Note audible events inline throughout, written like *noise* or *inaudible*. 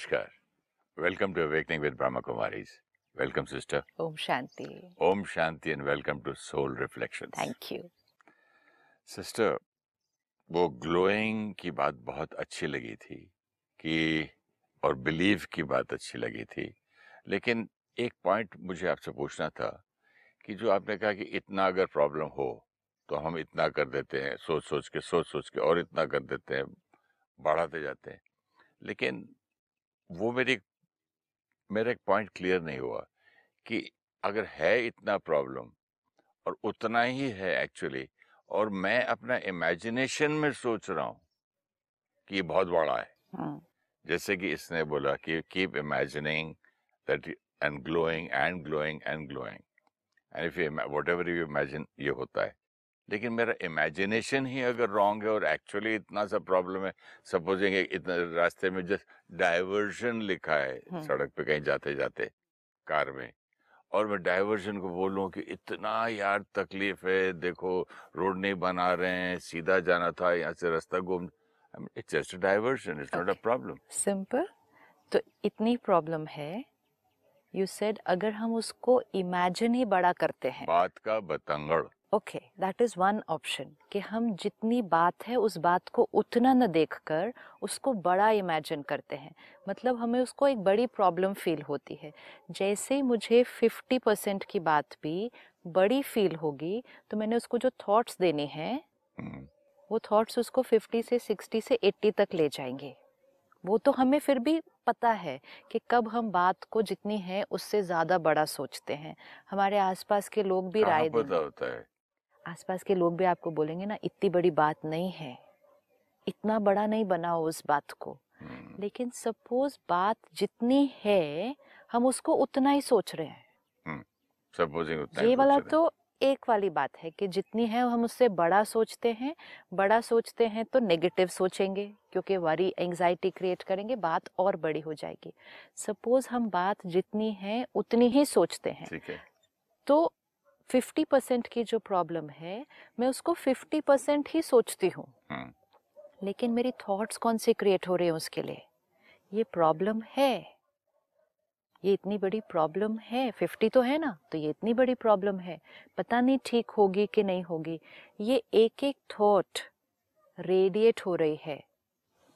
Namaskar. Welcome to Awakening with Brahma Kumaris. Welcome, sister. Om Shanti. Om Shanti and welcome to Soul Reflections. Thank you. Sister वो glowing की बात बहुत अच्छी लगी थी कि और बिलीव की बात अच्छी लगी थी लेकिन एक पॉइंट मुझे आपसे पूछना था कि जो आपने कहा कि इतना अगर प्रॉब्लम हो तो हम इतना कर देते हैं सोच सोच के सोच सोच के और इतना कर देते हैं बढ़ाते जाते हैं लेकिन वो मेरी मेरा एक पॉइंट क्लियर नहीं हुआ कि अगर है इतना प्रॉब्लम और उतना ही है एक्चुअली और मैं अपना इमेजिनेशन में सोच रहा हूँ कि ये बहुत बड़ा है। हम्म, जैसे कि इसने बोला कि keep imagining that and glowing and glowing and glowing and if you whatever you imagine ये होता है। लेकिन मेरा इमेजिनेशन ही अगर रॉन्ग है और एक्चुअली इतना सा प्रॉब्लम है सपोजिंग इतना रास्ते में जस्ट डाइवर्जन लिखा है। सड़क पे कहीं जाते जाते कार में और मैं डाइवर्जन को बोलूँ कि इतना यार तकलीफ़ है देखो रोड नहीं बना रहे हैं सीधा जाना था यहाँ से रास्ता घूम it's just diversion it's not a problem simple तो इतनी प्रॉब्लम है यू सेड अगर हम उसको इमेजिन ही बड़ा करते हैं। बात का बतंगड़। Okay that is one option कि हम जितनी बात है उस बात को उतना न देखकर उसको बड़ा इमेजिन करते हैं। मतलब हमें उसको एक बड़ी प्रॉब्लम फील होती है। जैसे ही मुझे 50 परसेंट की बात भी बड़ी फील होगी तो मैंने उसको जो थॉट्स देने हैं हम्म, वो थॉट्स उसको 50 से 60 से 80 तक ले जाएँगे। वो तो हमें फिर भी पता है कि कब हम बात को जितनी है उससे ज़्यादा बड़ा सोचते हैं। हमारे आसपास के लोग भी राय देते है? आसपास के लोग भी आपको बोलेंगे ना इतनी बड़ी बात नहीं है। इतना बड़ा नहीं बनाओ उस बात को। हम्म, लेकिन सपोज़ बात जितनी है हम उसको उतना ही सोच रहे हैं। सपोजिंग उतना ये वाला तो एक वाली बात है कि जितनी है हम उससे बड़ा सोचते हैं। बड़ा सोचते हैं तो नेगेटिव सोचेंगे क्योंकि वरी एंजाइटी क्रिएट करेंगे बात और बड़ी हो जाएगी। सपोज़ हम बात जितनी है उतनी ही सोचते हैं हैं। ठीक है। तो 50 परसेंट की जो प्रॉब्लम है मैं उसको 50 परसेंट ही सोचती हूँ। हम्म, लेकिन मेरी थॉट्स कौन से क्रिएट हो रहे हैं उसके लिए? ये प्रॉब्लम है। ये इतनी बड़ी प्रॉब्लम है। 50 तो है ना तो ये इतनी बड़ी प्रॉब्लम है। पता नहीं ठीक होगी कि नहीं होगी। ये एक एक थॉट रेडिएट हो रही है।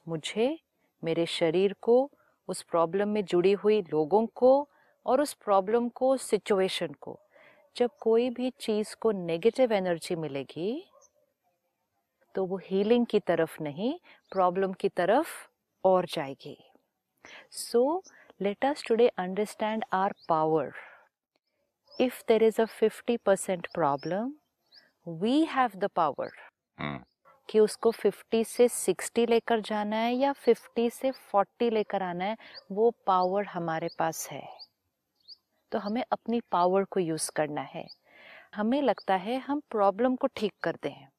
मुझे मेरे शरीर को उस प्रॉब्लम में जुड़ी हुई लोगों को और उस प्रॉब्लम को सिचुएशन को। जब कोई भी चीज़ को नेगेटिव एनर्जी मिलेगी तो वो हीलिंग की तरफ़ नहीं प्रॉब्लम की तरफ़ और जाएगी। So let us today understand our power if there is a 50% problem we have the power कि उसको 50 से 60 लेकर जाना है या 50 से 40 लेकर आना है वो पावर हमारे पास है। तो हमें अपनी पावर को यूज़ करना है। हमें लगता है हम प्रॉब्लम को ठीक करते हैं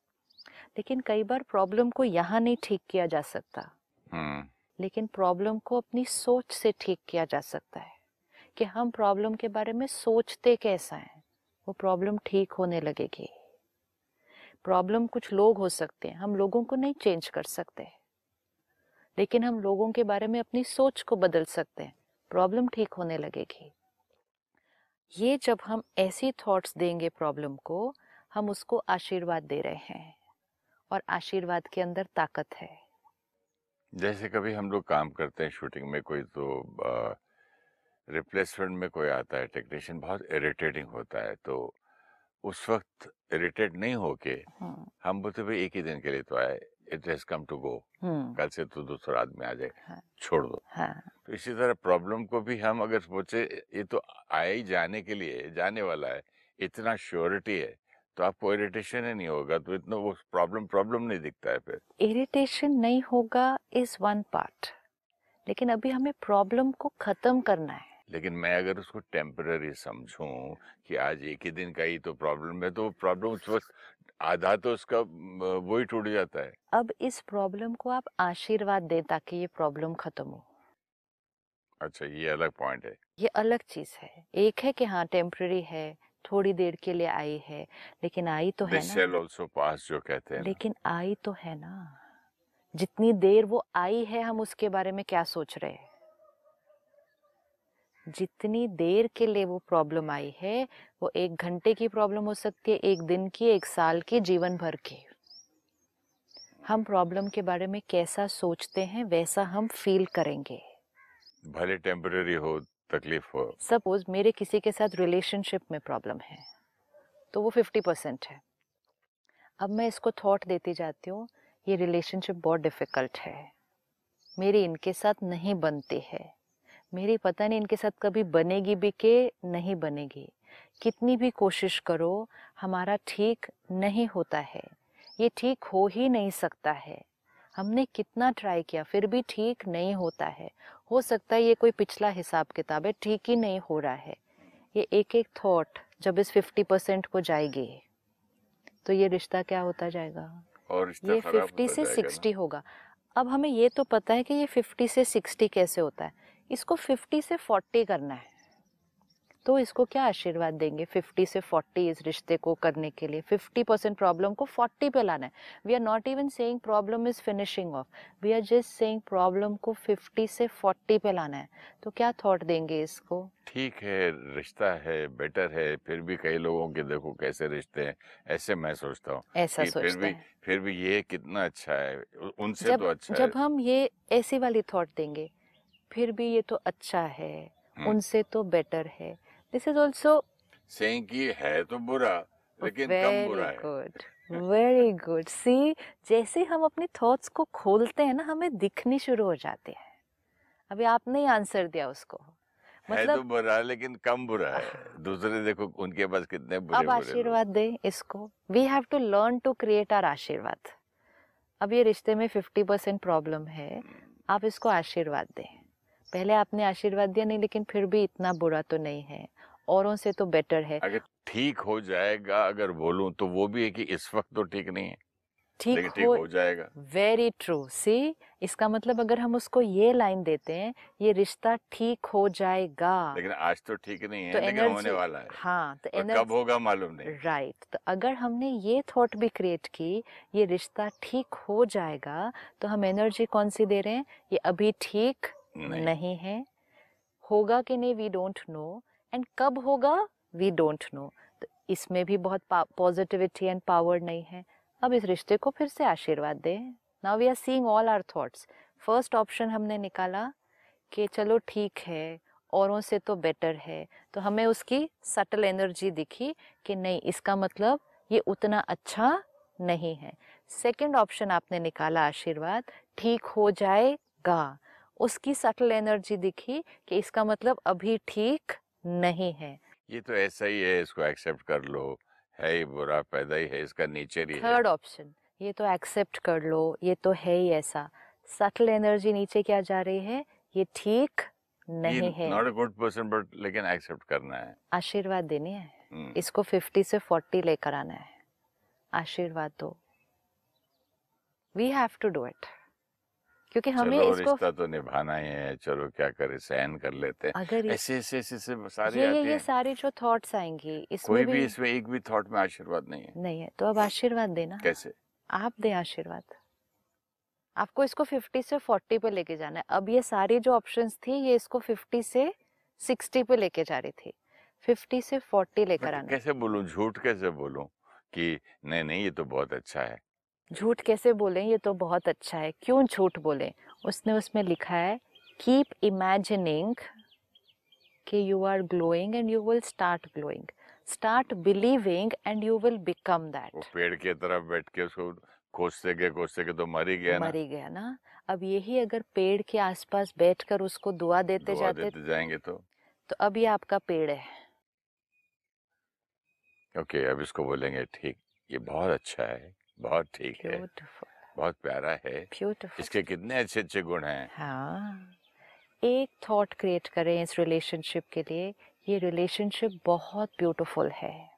लेकिन कई बार प्रॉब्लम को यहाँ नहीं ठीक किया जा सकता। हम्म, लेकिन प्रॉब्लम को अपनी सोच से ठीक किया जा सकता है कि हम प्रॉब्लम के बारे में सोचते कैसा है। वो प्रॉब्लम ठीक होने लगेगी। प्रॉब्लम कुछ लोग हो सकते हैं हम लोगों को नहीं चेंज कर सकते। लेकिन हम लोगों के बारे में अपनी सोच को बदल सकते हैं। प्रॉब्लम ठीक होने लगेगी। ये जब हम ऐसी थॉट्स देंगे प्रॉब्लम को हम उसको आशीर्वाद दे रहे हैं और आशीर्वाद के अंदर ताकत है। जैसे कभी हम लोग काम करते हैं शूटिंग में कोई तो रिप्लेसमेंट में कोई आता है टेक्नीशियन बहुत इरिटेटिंग होता है तो उस वक्त इरिटेट नहीं होके हम्म हम बोलते भाई एक ही दिन के लिए तो आए। It has come to go कल से तो दूसरा आदमी आ जाए हाँ। छोड़ दो। हाँ। तो इसी तरह प्रॉब्लम को भी हम अगर सोचे ये तो आए ही जाने के लिए जाने वाला है इतना श्योरिटी है तो आपको इरिटेशन ही नहीं होगा तो इतना वो प्रॉब्लम प्रॉब्लम नहीं दिखता है फिर। इरिटेशन नहीं होगा इज़ वन पार्ट लेकिन अभी हमें प्रॉब्लम को खत्म करना है। लेकिन मैं अगर उसको टेम्पररी समझूं कि आज एक ही दिन का ही तो प्रॉब्लम है तो प्रॉब्लम उस वक्त आधा तो उसका वो ही टूट जाता है। अब इस प्रॉब्लम को आप आशीर्वाद दें ताकि ये प्रॉब्लम खत्म हो। अच्छा ये अलग पॉइंट है। ये अलग चीज़ है। एक है कि हाँ टेम्पररी है थोड़ी देर के लिए आई है लेकिन आई तो है ना। पास जो कहते हैं लेकिन आई तो है ना। जितनी देर वो आई है हम उसके बारे में क्या सोच रहे हैं? जितनी देर के लिए वो प्रॉब्लम आई है वो एक घंटे की प्रॉब्लम हो सकती है एक दिन की एक साल की जीवन भर की। हम प्रॉब्लम के बारे में कैसा सोचते हैं वैसा हम फील करेंगे। भले टेम्पररी हो तकलीफ़ हो। सपोज़ मेरे किसी के साथ रिलेशनशिप में प्रॉब्लम है तो वो फिफ्टी परसेंट है। अब मैं इसको थॉट देती जाती हूँ ये रिलेशनशिप बहुत डिफ़िकल्ट है। मेरी इनके साथ नहीं बनती है। मेरी पता नहीं इनके साथ कभी बनेगी भी के नहीं बनेगी। कितनी भी कोशिश करो हमारा ठीक नहीं होता है। ये ठीक हो ही नहीं सकता है। हमने कितना ट्राई किया फिर भी ठीक नहीं होता है। हो सकता है ये कोई पिछला हिसाब किताब है ठीक ही नहीं हो रहा है। ये एक एक थॉट जब इस फिफ्टी परसेंट को जाएगी तो ये रिश्ता क्या होता जाएगा? और ये फिफ्टी से सिक्सटी होगा। अब हमें ये तो पता है कि ये फिफ्टी से सिक्सटी कैसे होता है। इसको फिफ्टी से फोर्टी करना है। तो इसको क्या आशीर्वाद देंगे? फिफ्टी से फोर्टी इस रिश्ते को करने के लिए। फिफ्टी परसेंट प्रॉब्लम को फोर्टी पे लाना है। We are not even saying problem is finishing off we are just saying problem को फिफ्टी से फोर्टी पे लाना है। तो क्या थॉट देंगे इसको? ठीक है रिश्ता है बेटर है फिर भी कई लोगों के देखो कैसे रिश्ते हैं। ऐसे मैं सोचता हूँ ऐसा कि फिर भी हैं। फिर भी ये कितना अच्छा है। उनसे जब तो अच्छा जब है। हम ये ऐसी वाली थॉट देंगे फिर भी ये तो अच्छा है हम्म। उनसे तो बेटर है। दिस इज़ ऑल्सो कि है तो बुरा लेकिन कम बुरा है। गुड वेरी गुड सी जैसे हम अपने थॉट्स को खोलते हैं ना हमें दिखनी शुरू हो जाते हैं। अभी आपने ही आंसर दिया उसको। है तो मतलब बुरा लेकिन कम बुरा है। दूसरे देखो उनके पास कितने बुरे अब आशीर्वाद दे इसको। We have to learn to create our आशीर्वाद। अब ये रिश्ते में फिफ्टी परसेंट प्रॉब्लम है। आप इसको आशीर्वाद दें। पहले आपने आशीर्वाद दिया नहीं लेकिन फिर भी इतना बुरा तो नहीं है। औरों से तो बेटर है। अगर ठीक हो जाएगा अगर बोलूँ तो वो भी है कि इस वक्त तो ठीक नहीं है। ठीक हो हो जाएगा। वेरी ट्रू सी इसका मतलब अगर हम उसको ये लाइन देते हैं ये रिश्ता ठीक हो जाएगा। लेकिन आज तो ठीक नहीं है तो लेकिन एनर्जी होने वाला है। हाँ तो और कब होगा मालूम नहीं। राइट तो अगर हमने ये थॉट भी क्रिएट की ये रिश्ता ठीक हो जाएगा तो हम एनर्जी कौन सी दे रहे हैं? ये अभी ठीक नहीं, नहीं है। होगा कि नहीं वी डोंट नो एंड कब होगा? वी डोंट नो तो इसमें भी बहुत पॉजिटिविटी एंड पावर नहीं है। अब इस रिश्ते को फिर से आशीर्वाद दें। Now we are seeing all our thoughts first option हमने निकाला कि चलो ठीक है औरों से तो बेटर है। तो हमें उसकी सटल एनर्जी दिखी कि नहीं इसका मतलब ये उतना अच्छा नहीं है। सेकंड ऑप्शन आपने निकाला आशीर्वाद। ठीक हो जाएगा। उसकी सटल एनर्जी दिखी कि इसका मतलब अभी ठीक नहीं है। ये तो ऐसा ही है इसको एक्सेप्ट कर लो। है ही बुरा पैदा ही है इसका नेचर ही। थर्ड ऑप्शन ये तो एक्सेप्ट कर लो ये तो है ही ऐसा। सटल एनर्जी नीचे क्या जा रही है? ये ठीक नहीं ये है। Not a good person but लेकिन एक्सेप्ट करना है। आशीर्वाद देनी है। हम्म, इसको फिफ्टी से फोर्टी लेकर आना है। आशीर्वाद दो। We have to do it क्योंकि हमें चलो इसको रिश्ता तो निभाना ही है चलो क्या करे सहन कर लेते हैं। अगर ऐसे ऐसे ऐसे सारे ये ये, ये सारी जो थॉट्स आएँगी कोई भी भी इसमें एक भी थॉट में आशीर्वाद नहीं है। नहीं है तो अब आशीर्वाद देना। कैसे? आप दे आशीर्वाद। आपको इसको 50 से 40 पे लेके जाना है। अब ये सारी जो ऑप्शंस थी ये इसको 50 से 60 पे लेके जा रही थी। 50 से 40 लेकर बट आना। कैसे बोलूँ झूठ कैसे बोलूँ कि नहीं नहीं ये तो बहुत अच्छा है। झूठ कैसे बोलें ये तो बहुत अच्छा है। क्यों झूठ बोलें? उसने उसमें लिखा है कीप इमेजिनिंग कि you are glowing and you will start glowing start believing and you will become that पेड़ के तरफ़ बैठ के उसको कोसते गए कोसते गए तो मर ही गया ना। मर ही गया ना। अब यही अगर पेड़ के आसपास बैठकर उसको दुआ देते दुआ जाते देते जाएँगे तो। तो अब ये आपका पेड़ है। ओके okay, अब इसको बोलेंगे ठीक ये बहुत अच्छा है। बहुत ठीक है। बहुत प्यारा है। ब्यूटीफुल इसके कितने अच्छे अच्छे गुण हैं। हाँ। एक थॉट क्रिएट करें इस रिलेशनशिप के लिए। ये रिलेशनशिप बहुत ब्यूटीफुल है।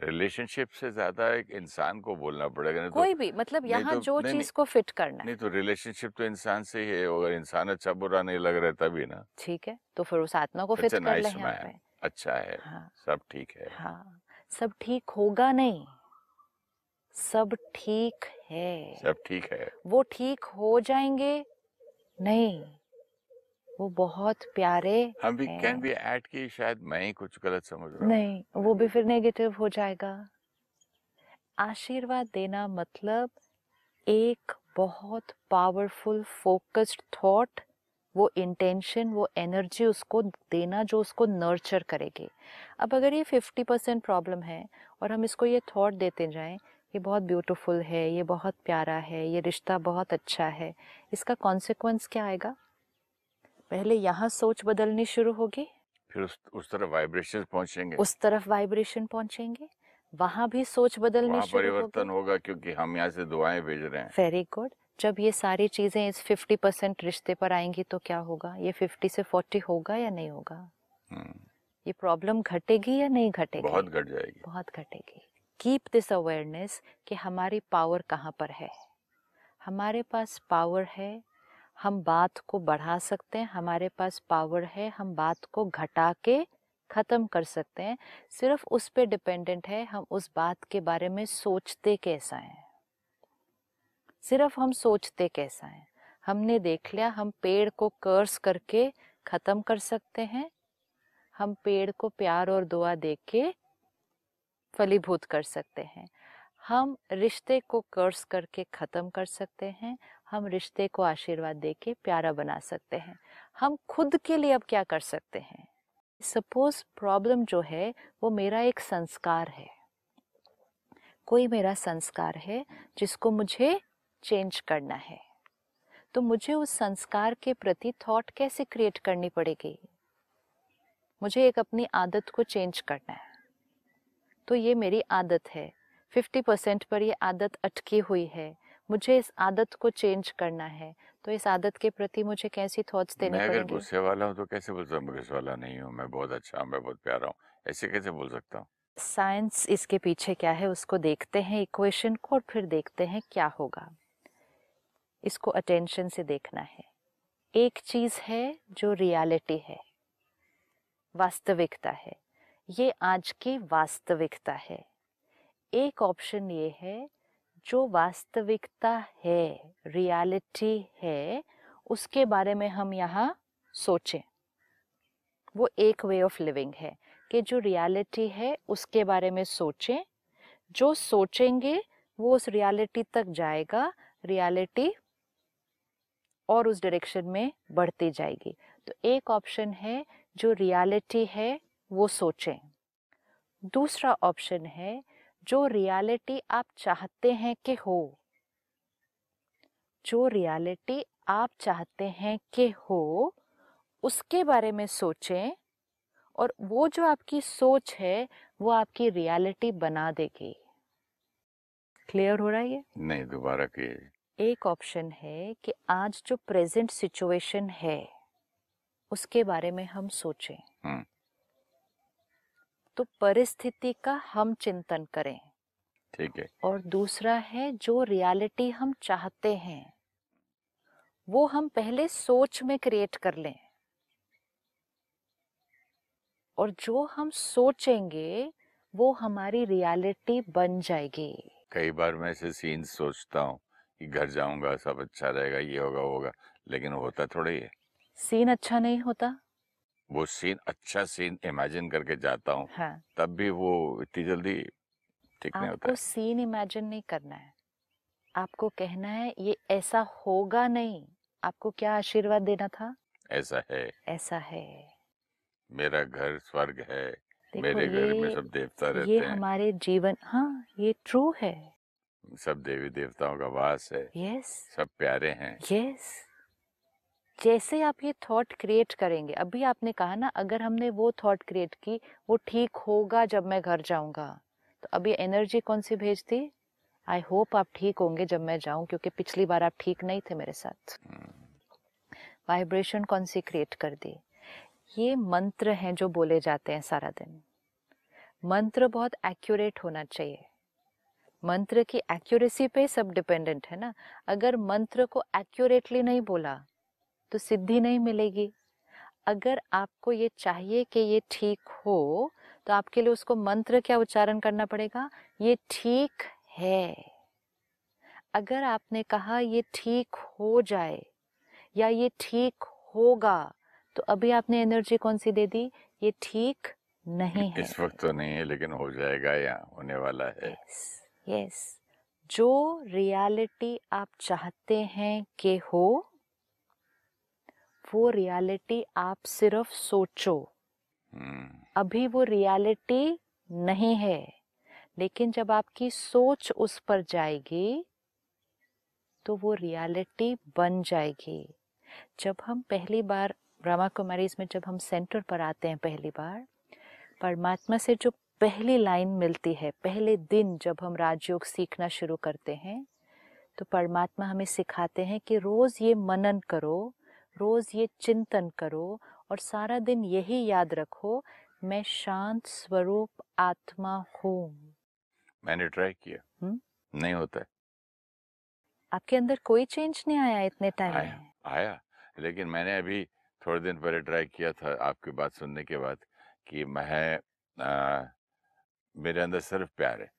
रिलेशनशिप से ज़्यादा एक इंसान को बोलना पड़ेगा नहीं कोई तो भी मतलब यहाँ तो- जो चीज़ को फिट करना नहीं तो रिलेशनशिप तो इंसान से ही है अगर इंसान अच्छा बुरा नहीं लग रहा तभी ना। ठीक है तो फिर उस आत्मा को फिट कर ले अच्छा है हाँ। सब ठीक है। हाँ। सब ठीक होगा नहीं। सब ठीक है। सब ठीक है। वो ठीक हो जाएँगे? नहीं। वो बहुत प्यारे हम भी कैन भी ऐड की शायद मैं ही कुछ गलत समझ रहा हूँ। नहीं वो भी फिर नेगेटिव हो जाएगा। आशीर्वाद देना मतलब एक बहुत पावरफुल फोकस्ड थॉट वो इंटेंशन वो एनर्जी उसको देना जो उसको नर्चर करेगी। अब अगर ये फिफ्टी परसेंट प्रॉब्लम है और हम इसको ये थॉट देते जाएँ ये बहुत ब्यूटीफुल है ये बहुत प्यारा है ये रिश्ता बहुत अच्छा है। इसका कॉन्सिक्वेंस क्या आएगा? पहले यहाँ सोच बदलनी शुरू होगी। फिर उस उस तरफ़ वाइब्रेशन पहुँचेंगे। उस तरफ़ वाइब्रेशन पहुँचेंगे। वहाँ भी सोच बदलनी शुरू परिवर्तन होगा क्योंकि हम यहाँ से दुआएँ भेज रहे हैं। वेरी गुड जब ये सारी चीज़ें इस फिफ्टी परसेंट रिश्ते पर आएँगी तो क्या होगा? ये फिफ्टी से फोर्टी होगा या नहीं होगा? हम्म, ये प्रॉब्लम घटेगी या नहीं घटेगी? बहुत घट जाएगी। बहुत घटेगी। कीप दिस अवेयरनेस कि हमारी पावर कहाँ पर है। हमारे पास पावर है, हम बात को बढ़ा सकते हैं, हमारे पास पावर है, हम बात को घटा के ख़त्म कर सकते हैं। सिर्फ़ उस पे डिपेंडेंट है, हम उस बात के बारे में सोचते कैसा हैं। सिर्फ़ हम सोचते कैसा हैं। हमने देख लिया, हम पेड़ को कर्स करके ख़त्म कर सकते हैं। हम पेड़ को प्यार और दुआ दे के फलीभूत कर सकते हैं। हम रिश्ते को कर्स करके ख़त्म कर सकते हैं, हम रिश्ते को आशीर्वाद दे के प्यारा बना सकते हैं। हम खुद के लिए अब क्या कर सकते हैं? सपोज़ प्रॉब्लम जो है, वो मेरा एक संस्कार है। कोई मेरा संस्कार है जिसको मुझे चेंज करना है। तो मुझे उस संस्कार के प्रति थॉट कैसे क्रिएट करनी पड़ेगी? मुझे एक अपनी आदत को चेंज करना है। तो ये मेरी आदत है। फिफ्टी परसेंट पर ये आदत अटकी हुई है। मुझे इस आदत को चेंज करना है। तो इस आदत के प्रति मुझे कैसी थॉट्स देने मैं अगर गुस्से वाला हूँ तो कैसे बोल सकता हूँ गुस्से वाला नहीं हूँ मैं बहुत अच्छा हूँ मैं बहुत प्यारा हूँ। ऐसे कैसे बोल सकता हूँ? साइंस इसके पीछे क्या है उसको देखते हैं इक्वेशन को और फिर देखते हैं क्या होगा। इसको अटेंशन से देखना है। एक चीज़ है जो रियलिटी है वास्तविकता है। ये आज की वास्तविकता है। एक ऑप्शन ये है, जो वास्तविकता है रियलिटी है, उसके बारे में हम यहाँ सोचें। वो एक वे ऑफ़ लिविंग है कि जो रियलिटी है, उसके बारे में सोचें। जो सोचेंगे, वो उस रियलिटी तक जाएगा रियलिटी और उस डायरेक्शन में बढ़ती जाएगी। तो एक ऑप्शन है, जो रियलिटी है वो सोचें। दूसरा ऑप्शन है जो रियलिटी आप चाहते हैं कि हो। जो रियलिटी आप चाहते हैं कि हो उसके बारे में सोचें और वो जो आपकी सोच है वो आपकी रियलिटी बना देगी। क्लियर हो रहा है ये? नहीं दोबारा के एक ऑप्शन है कि आज जो प्रेजेंट सिचुएशन है उसके बारे में हम सोचें। हम्म। तो परिस्थिति का हम चिंतन करें। ठीक है। और दूसरा है जो रियलिटी हम चाहते हैं वो हम पहले सोच में क्रिएट कर लें। और जो हम सोचेंगे वो हमारी रियलिटी बन जाएगी। कई बार मैं ऐसे सीन सोचता हूँ कि घर जाऊँगा सब अच्छा रहेगा ये होगा वो होगा लेकिन होता थोड़ा ही है सीन अच्छा नहीं होता? वो सीन अच्छा सीन इमेजिन करके जाता हूँ हाँ। तब भी वो इतनी जल्दी ठीक नहीं होता आपको सीन इमेजिन नहीं करना है। आपको कहना है ये ऐसा होगा नहीं। आपको क्या आशीर्वाद देना था? ऐसा है। ऐसा है। मेरा घर स्वर्ग है। मेरे घर में ये सब देवता रहते ये हैं। हमारे जीवन हाँ ये ट्रू है। सब देवी देवताओं का वास है। यस सब प्यारे हैं। यस जैसे आप ये थॉट क्रिएट करेंगे, अभी आपने कहा ना, अगर हमने वो थॉट क्रिएट की, वो ठीक होगा जब मैं घर जाऊँगा। तो अभी एनर्जी कौन सी भेजती? आई होप आप ठीक होंगे जब मैं जाऊँ, क्योंकि पिछली बार आप ठीक नहीं थे मेरे साथ। वाइब्रेशन कौन सी क्रिएट कर दी? ये मंत्र हैं जो बोले जाते हैं सारा दिन। मंत्र बहुत एक्यूरेट होना चाहिए। मंत्र की एक्यूरेसी पे सब डिपेंडेंट है ना। अगर मंत्र को एक्यूरेटली नहीं बोला तो सिद्धि नहीं मिलेगी। अगर आपको ये चाहिए कि ये ठीक हो तो आपके लिए उसको मंत्र क्या उच्चारण करना पड़ेगा? ये ठीक है। अगर आपने कहा ये ठीक हो जाए या ये ठीक होगा तो अभी आपने एनर्जी कौन सी दे दी? ये ठीक नहीं है। इस वक्त तो नहीं है लेकिन हो जाएगा या होने वाला है। यस yes, यस जो रियलिटी आप चाहते हैं कि हो वो रियलिटी आप सिर्फ़ सोचो। हम्म, अभी वो रियलिटी नहीं है लेकिन जब आपकी सोच उस पर जाएगी तो वो रियलिटी बन जाएगी। जब हम पहली बार ब्रह्मा कुमारीज में जब हम सेंटर पर आते हैं पहली बार परमात्मा से जो पहली लाइन मिलती है पहले दिन जब हम राजयोग सीखना शुरू करते हैं तो परमात्मा हमें सिखाते हैं कि रोज ये मनन करो रोज ये चिंतन करो और सारा दिन यही याद रखो मैं शांत स्वरूप आत्मा हूँ। मैंने ट्राई किया। हम्म? नहीं होता है। आपके अंदर कोई चेंज नहीं आया इतने टाइम आया आया लेकिन मैंने अभी थोड़े दिन पहले ट्राई किया था आपकी बात सुनने के बाद कि मैं आ, मेरे अंदर सिर्फ़ प्यार है।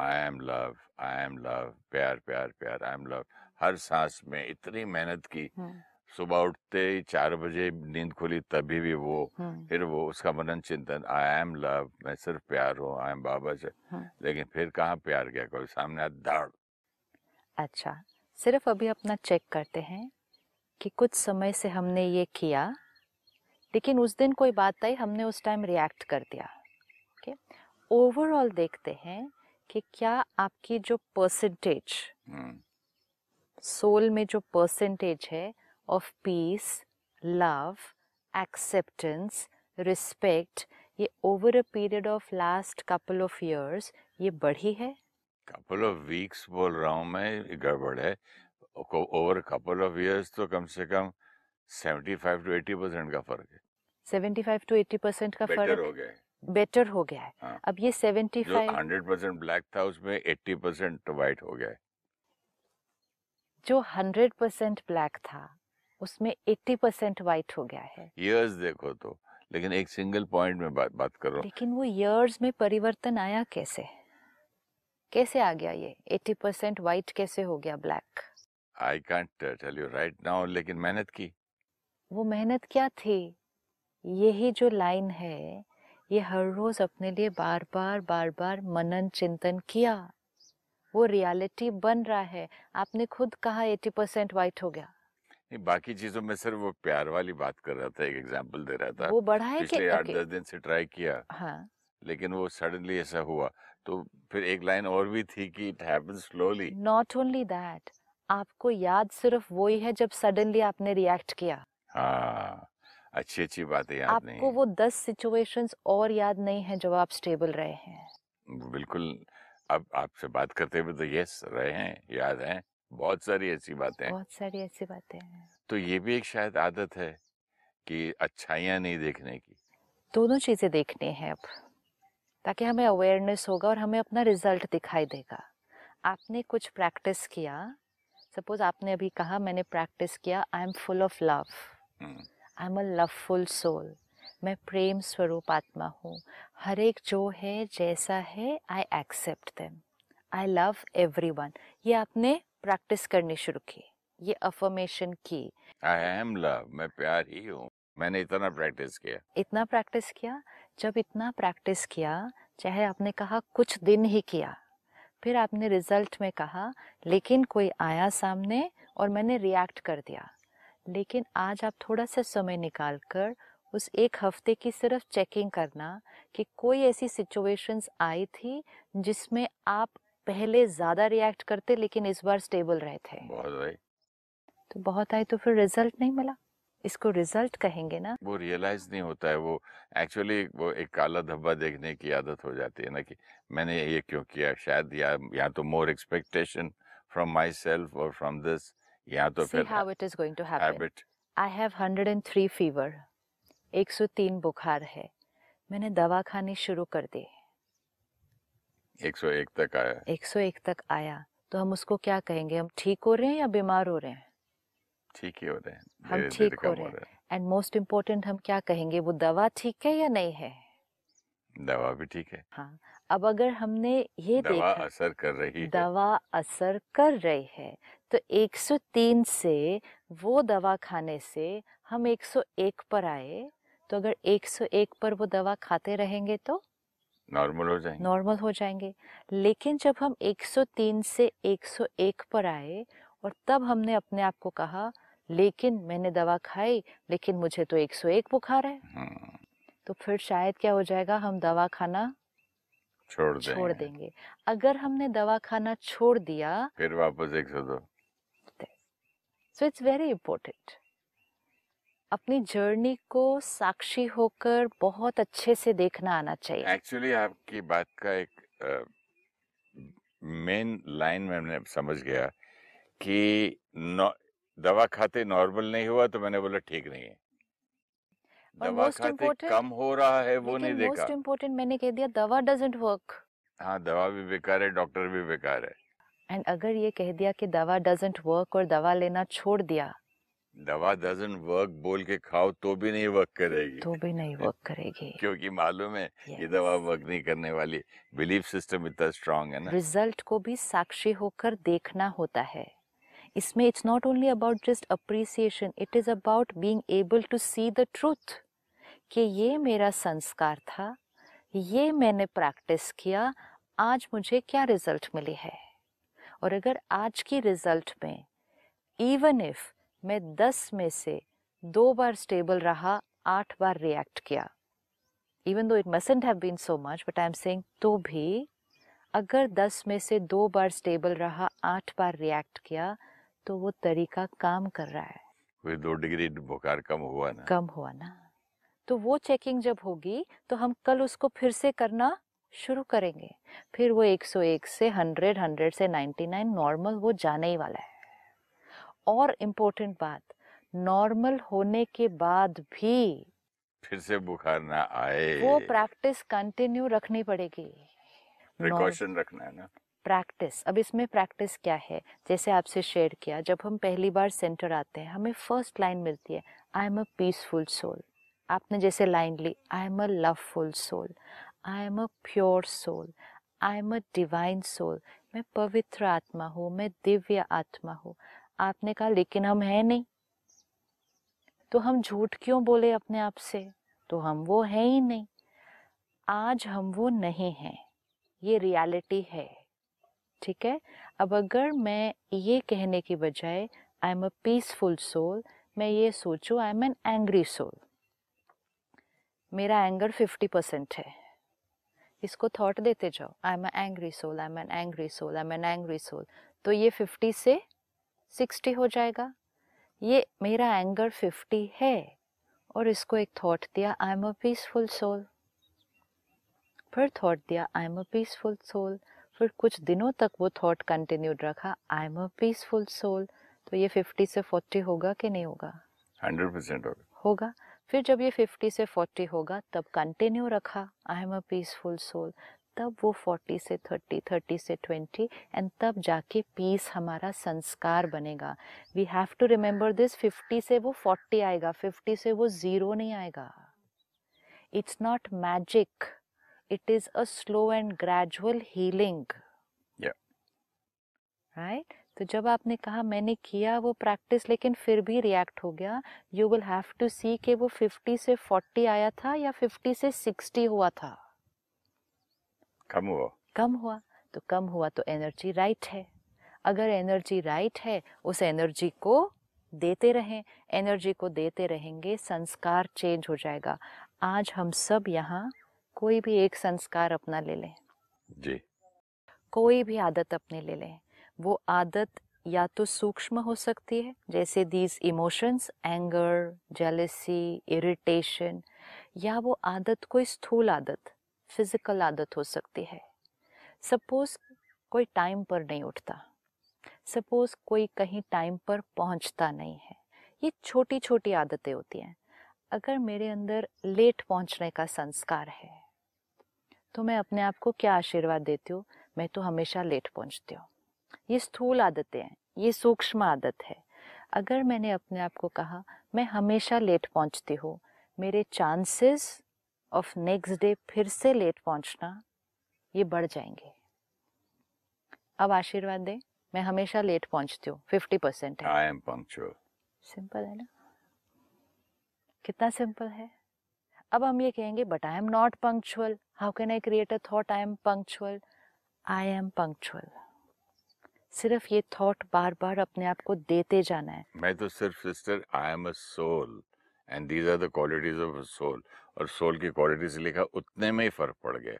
I am love I am love प्यार प्यार प्यार आई एम लव हर सांस में इतनी मेहनत की हम्म, सुबह उठते ही चार बजे नींद खुली तभी भी वो हम्म, फिर वो उसका मनन चिंतन आई एम लव मैं सिर्फ़ प्यार हूँ आई एम बाबा से। हम्म। लेकिन फिर कहाँ प्यार गया कोई सामने दाड़। अच्छा सिर्फ़ अभी अपना चेक करते हैं कि कुछ समय से हमने ये किया लेकिन उस दिन कोई बात आई हमने उस टाइम रिएक्ट कर दिया ओके ओवरऑल देखते हैं कि क्या आपकी जो परसेंटेज हम्म, सोल में जो परसेंटेज है of peace love acceptance respect ये over a period of last couple of years ये बढ़ी है? कपल ऑफ़ वीक्स बोल रहा हूँ मैं गड़बड़ है। ओवर कपल ऑफ़ इयर्स तो कम से कम 75 टू 80 परसेंट का फ़र्क है। 75 टू 80 परसेंट का फ़र्क हो गया बेटर हो गया है। हाँ। अब ये जो 100 परसेंट ब्लैक था उसमें 80 परसेंट व्हाइट हो गया है। जो 100 परसेंट ब्लैक था उसमें 80 परसेंट वाइट हो गया है। ईयर्स देखो तो। लेकिन एक सिंगल पॉइंट में बात बात कर। रहा हूँ लेकिन वो इयर्स में परिवर्तन आया कैसे? कैसे आ गया ये? 80 परसेंट वाइट कैसे हो गया black I can't tell you right now लेकिन मेहनत की। वो मेहनत क्या थी? यही जो लाइन है ये हर रोज अपने लिए बार बार बार बार मनन चिंतन किया। वो रियलिटी बन रहा है। आपने खुद कहा 80 परसेंट वाइट हो गया। नहीं बाकी चीज़ों में सिर्फ़ वो प्यार वाली बात कर रहा था एक एग्जांपल दे रहा था। वो बढ़ा है पिछले आठ दस दिन से ट्राई किया। हाँ। लेकिन वो सडनली ऐसा हुआ। तो फिर एक लाइन और भी थी कि it happens slowly not only that आपको याद सिर्फ़ वही है जब सडनली आपने रिएक्ट किया। हाँ अच्छी अच्छी बातें याद नहीं आपको है। वो दस सिचुएशंस और याद नहीं है जब आप स्टेबल रहे हैं। बिल्कुल अब आपसे बात करते हुए तो यस रहे हैं याद हैं। बहुत सारी ऐसी बातें। हैं बहुत सारी ऐसी बातें हैं। तो ये भी एक शायद आदत है कि अच्छाइयाँ नहीं देखने की। दोनों चीज़ें देखनी है अब ताकि हमें अवेयरनेस होगा और हमें अपना रिज़ल्ट दिखाई देगा। आपने कुछ प्रैक्टिस किया? सपोज़ आपने अभी कहा मैंने प्रैक्टिस किया I am full of love I am a loveful soul मैं प्रेम स्वरूप आत्मा हूँ। हर एक जो है जैसा है I accept them I love everyone ये आपने प्रैक्टिस करनी शुरू की ये अफर्मेशन की। आई एम लव मैं प्यार ही हूँ मैंने इतना प्रैक्टिस किया। इतना प्रैक्टिस किया? जब इतना प्रैक्टिस किया चाहे आपने कहा कुछ दिन ही किया फिर आपने रिज़ल्ट में कहा लेकिन कोई आया सामने और मैंने रिएक्ट कर दिया। लेकिन आज आप थोड़ा सा समय निकाल कर उस एक हफ़्ते की सिर्फ़ चेकिंग करना कि कोई ऐसी सिचुएशंस आई थी जिसमें आप पहले ज़्यादा रिएक्ट करते लेकिन इस बार स्टेबल रहे थे। बहुत तो बहुत आई तो फिर रिज़ल्ट नहीं मिला। इसको रिज़ल्ट कहेंगे ना। वो रियलाइज़ नहीं होता है वो एक्चुअली वो एक काला धब्बा देखने की आदत हो जाती है ना कि मैंने ये क्यों किया? शायद या या तो more expectation from myself और फ्रॉम दिस या तो See फिर it is going to happen. Habit I have 103 fever. 103 बुखार है। मैंने दवा खानी शुरू कर दी। 101 तक आया। 101 तक आया। तो हम उसको क्या कहेंगे? हम ठीक हो रहे हैं या बीमार हो रहे हैं? ठीक ही हो रहे हैं। हम ठीक हो रहे हो। एंड मोस्ट इम्पोर्टेंट हम क्या कहेंगे? वो दवा ठीक है या नहीं है? दवा भी ठीक है। हाँ। अब अगर हमने ये दवा देखा असर कर रही है। दवा असर कर रही है तो 103 से वो दवा खाने से हम 101 पर आए। तो अगर 101 पर वो दवा खाते रहेंगे तो? नॉर्मल हो जाएँगे। नॉर्मल हो जाएँगे। लेकिन जब हम 103 से 101 पर आए और तब हमने अपने आप को कहा लेकिन मैंने दवा खाई लेकिन मुझे तो 101 बुखार है। हम्म, तो फिर शायद क्या हो जाएगा हम दवा खाना छोड़ देंगे छोड़ देंगे। अगर हमने दवा खाना छोड़ दिया फिर वापस एक सौ दो। सो इट्स वेरी इम्पोर्टेंट अपनी जर्नी को साक्षी होकर बहुत अच्छे से देखना आना चाहिए। एक्चुअली आपकी बात का एक मेन लाइन में मैंने समझ गया कि दवा खाते नॉर्मल नहीं हुआ तो मैंने बोला ठीक नहीं है। दवा खाते कम हो रहा है वो नहीं देखा। मोस्ट इम्पोर्टेंट मैंने कह दिया दवा डजेंट वर्क हाँ दवा भी बेकार है डॉक्टर भी बेकार है। एंड अगर ये कह दिया कि दवा डजेंट वर्क और दवा लेना छोड़ दिया दवा डजंट वर्क बोल के खाओ तो भी नहीं वर्क करेगी। तो भी नहीं वर्क करेगी। *laughs* क्योंकि मालूम है ये दवा वर्क नहीं करने वाली। बिलीफ सिस्टम इतना स्ट्रांग है ना। रिज़ल्ट को भी साक्षी होकर देखना होता है। इसमें it's not only about just appreciation it is about being able to see the truth कि ये मेरा संस्कार था ये मैंने प्रैक्टिस किया आज मुझे क्या रिज़ल्ट मिली है? और अगर आज की रिज़ल्ट में इवन इफ़ मैं दस में से दो बार स्टेबल रहा आठ बार रिएक्ट किया। Even though it mustn't have been so much but I am saying तो भी अगर दस में से दो बार स्टेबल रहा आठ बार रिएक्ट किया तो वो तरीका काम कर रहा है। कोई दो डिग्री बुखार कम हुआ ना। कम हुआ ना। तो वो चेकिंग जब होगी तो हम कल उसको फिर से करना शुरू करेंगे। फिर वो 101 से 100 100 से 99 नॉर्मल वो जाने ही वाला है। और इम्पोर्टेंट बात नॉर्मल होने के बाद भी फिर से बुखार ना आए। वो प्रैक्टिस कंटिन्यू रखनी पड़ेगी। प्रिकॉशन रखना है ना। प्रैक्टिस अब इसमें प्रैक्टिस क्या है? जैसे आपसे शेयर किया जब हम पहली बार सेंटर आते हैं हमें फ़र्स्ट लाइन मिलती है I am a peaceful soul आपने जैसे line Lee I am a loveful soul I am a pure soul I am a divine soul मैं पवित्र आत्मा हूँ मैं दिव्य आत्मा हूँ. आपने कहा, लेकिन हम हैं नहीं। तो हम झूठ क्यों बोले अपने आप से? तो हम वो हैं ही नहीं। आज हम वो नहीं हैं। ये रियलिटी है। ठीक है? अब अगर मैं ये कहने की बजाय I am a peaceful soul मैं ये सोचूं I am an angry soul मेरा एंगर फिफ्टी परसेंट है। इसको थॉट देते जाओ। I am angry soul I am an angry soul I am an angry soul तो ये फिफ्टी से सिक्सटी हो जाएगा। ये मेरा एंगर फिफ्टी है और इसको एक थॉट दिया I am a peaceful soul फिर थॉट दिया I am a peaceful soul फिर कुछ दिनों तक वो थॉट कंटिन्यूड रखा I am a peaceful soul तो ये फिफ्टी से फोर्टी होगा कि नहीं होगा? हंड्रेड परसेंट होगा। होगा। फिर जब ये फिफ्टी से फोर्टी होगा तब कंटिन्यू रखा I am a peaceful soul तब वो फोर्टी से थर्टी थर्टी से ट्वेंटी एंड तब जाके पीस हमारा संस्कार बनेगा। We have to remember this fifty से वो फोर्टी आएगा फिफ्टी से वो ज़ीरो नहीं आएगा। It's not magic it is a slow and gradual healing Yeah. right? तो जब आपने कहा मैंने किया वो प्रैक्टिस लेकिन फिर भी रिएक्ट हो गया you will have to see कि वो 50 से 40 आया था या 50 से 60 हुआ था। कम हुआ। कम हुआ तो कम हुआ तो एनर्जी राइट है। अगर एनर्जी राइट है उस एनर्जी को देते रहें। एनर्जी को देते रहेंगे संस्कार चेंज हो जाएगा। आज हम सब यहाँ कोई भी एक संस्कार अपना ले लें। जी। कोई भी आदत अपने ले लें। वो आदत या तो सूक्ष्म हो सकती है जैसे these emotions anger jealousy irritation या वो आदत कोई स्थूल आदत। फ़िज़िकल आदत हो सकती है। सपोज़ कोई टाइम पर नहीं उठता। सपोज़ कोई कहीं टाइम पर पहुँचता नहीं है। ये छोटी छोटी आदतें होती हैं। अगर मेरे अंदर लेट पहुँचने का संस्कार है तो मैं अपने आप को क्या आशीर्वाद देती हूँ? मैं तो हमेशा लेट पहुँचती हूँ। ये स्थूल आदतें हैं। ये सूक्ष्म आदत है। अगर मैंने अपने आप को कहा, मैं हमेशा लेट पहुँचती हूँ, मेरे चांसेस ऑफ़ नेक्स्ट डे फिर से लेट पहुँचना ये बढ़ जाएँगे। अब आशीर्वाद दें मैं हमेशा लेट पहुँचती हूँ fifty percent I am punctual simple है ना? कितना सिंपल है? अब हम ये कहेंगे but I am not punctual how can I create a thought I am punctual I am punctual सिर्फ़ ये थॉट बार बार अपने आप को देते जाना है। मैं तो सिर्फ़ sister I am a soul and these are the qualities of a soul और सोल की क्वालिटीज लिखा उतने में ही फ़र्क पड़ गया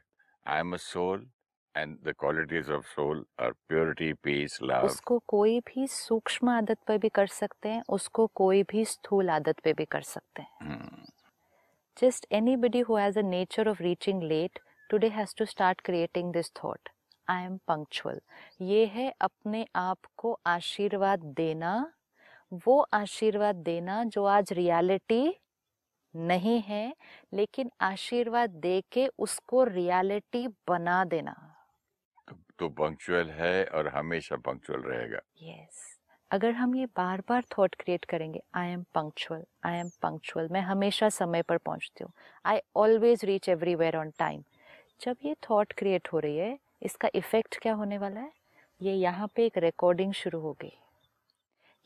I am a soul and the qualities of soul are purity peace love उसको कोई भी सूक्ष्म आदत पे भी कर सकते हैं उसको कोई भी स्थूल आदत पे भी कर सकते हैं। just anybody who has a nature of reaching late today has to start creating this thought. I am punctual. ये है अपने आप को आशीर्वाद देना वो आशीर्वाद देना जो आज रियलिटी नहीं है लेकिन आशीर्वाद दे के उसको रियलिटी बना देना। तो पंक्चुअल है और हमेशा पंक्चुअल रहेगा। Yes yes. अगर हम ये बार बार थॉट क्रिएट करेंगे I am punctual I am punctual मैं हमेशा समय पर पहुँचती हूँ। I always reach everywhere on time जब ये थॉट क्रिएट हो रही है इसका इफ़ेक्ट क्या होने वाला है? ये यहाँ पे एक रिकॉर्डिंग शुरू होगी।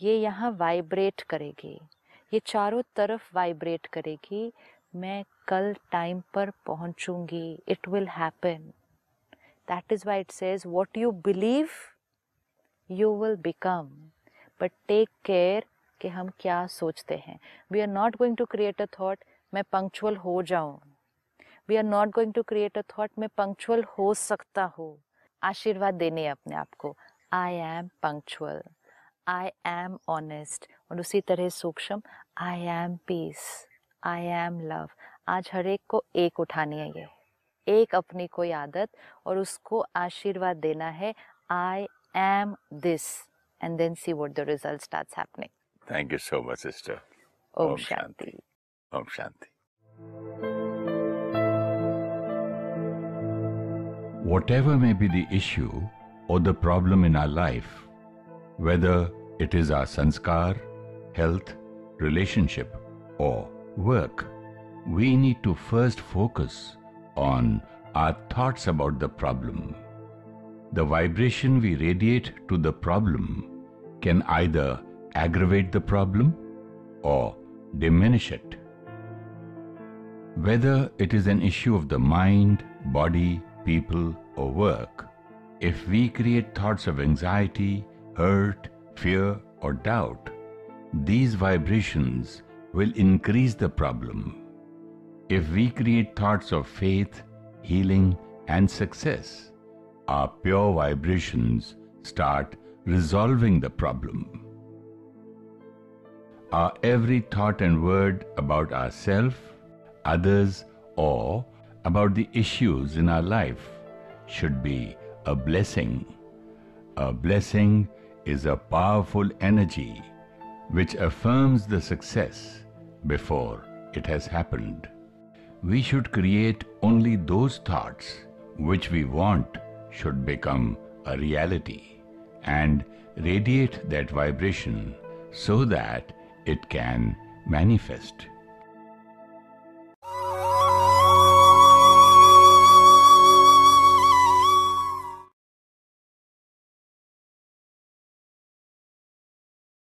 ये यहाँ वाइब्रेट करेगी। ये चारों तरफ़ वाइब्रेट करेगी। मैं कल टाइम पर पहुंचूँगी। It will happen that is why it says what you believe you will become but take care कि हम क्या सोचते हैं। We are not going to create a thought मैं पंक्चुअल हो जाऊँ. We are not going to create a thought मैं punctual हो सकता हूँ. आशीर्वाद देने अपने आप को। I am punctual I am honest और उसी तरह सूक्ष्म I am peace I am love आज हर एक को एक उठानी है ये। एक अपनी को आदत और उसको आशीर्वाद देना है। I am this and then see what the result start happening thank you so much sister ओम शांति ओम शांति Whatever may be the issue or the problem in our life, whether it is our sanskar, health, relationship, or work, we need to first focus on our thoughts about the problem. The vibration we radiate to the problem can either aggravate the problem or diminish it. Whether it is an issue of the mind, body, people, or work, if we create thoughts of anxiety, hurt, fear, or doubt, these vibrations will increase the problem. If we create thoughts of faith, healing, and success, our pure vibrations start resolving the problem. Our every thought and word about ourselves, others, or about the issues in our life should be a blessing. A blessing is a powerful energy which affirms the success before it has happened. We should create only those thoughts which we want should become a reality and radiate that vibration so that it can manifest.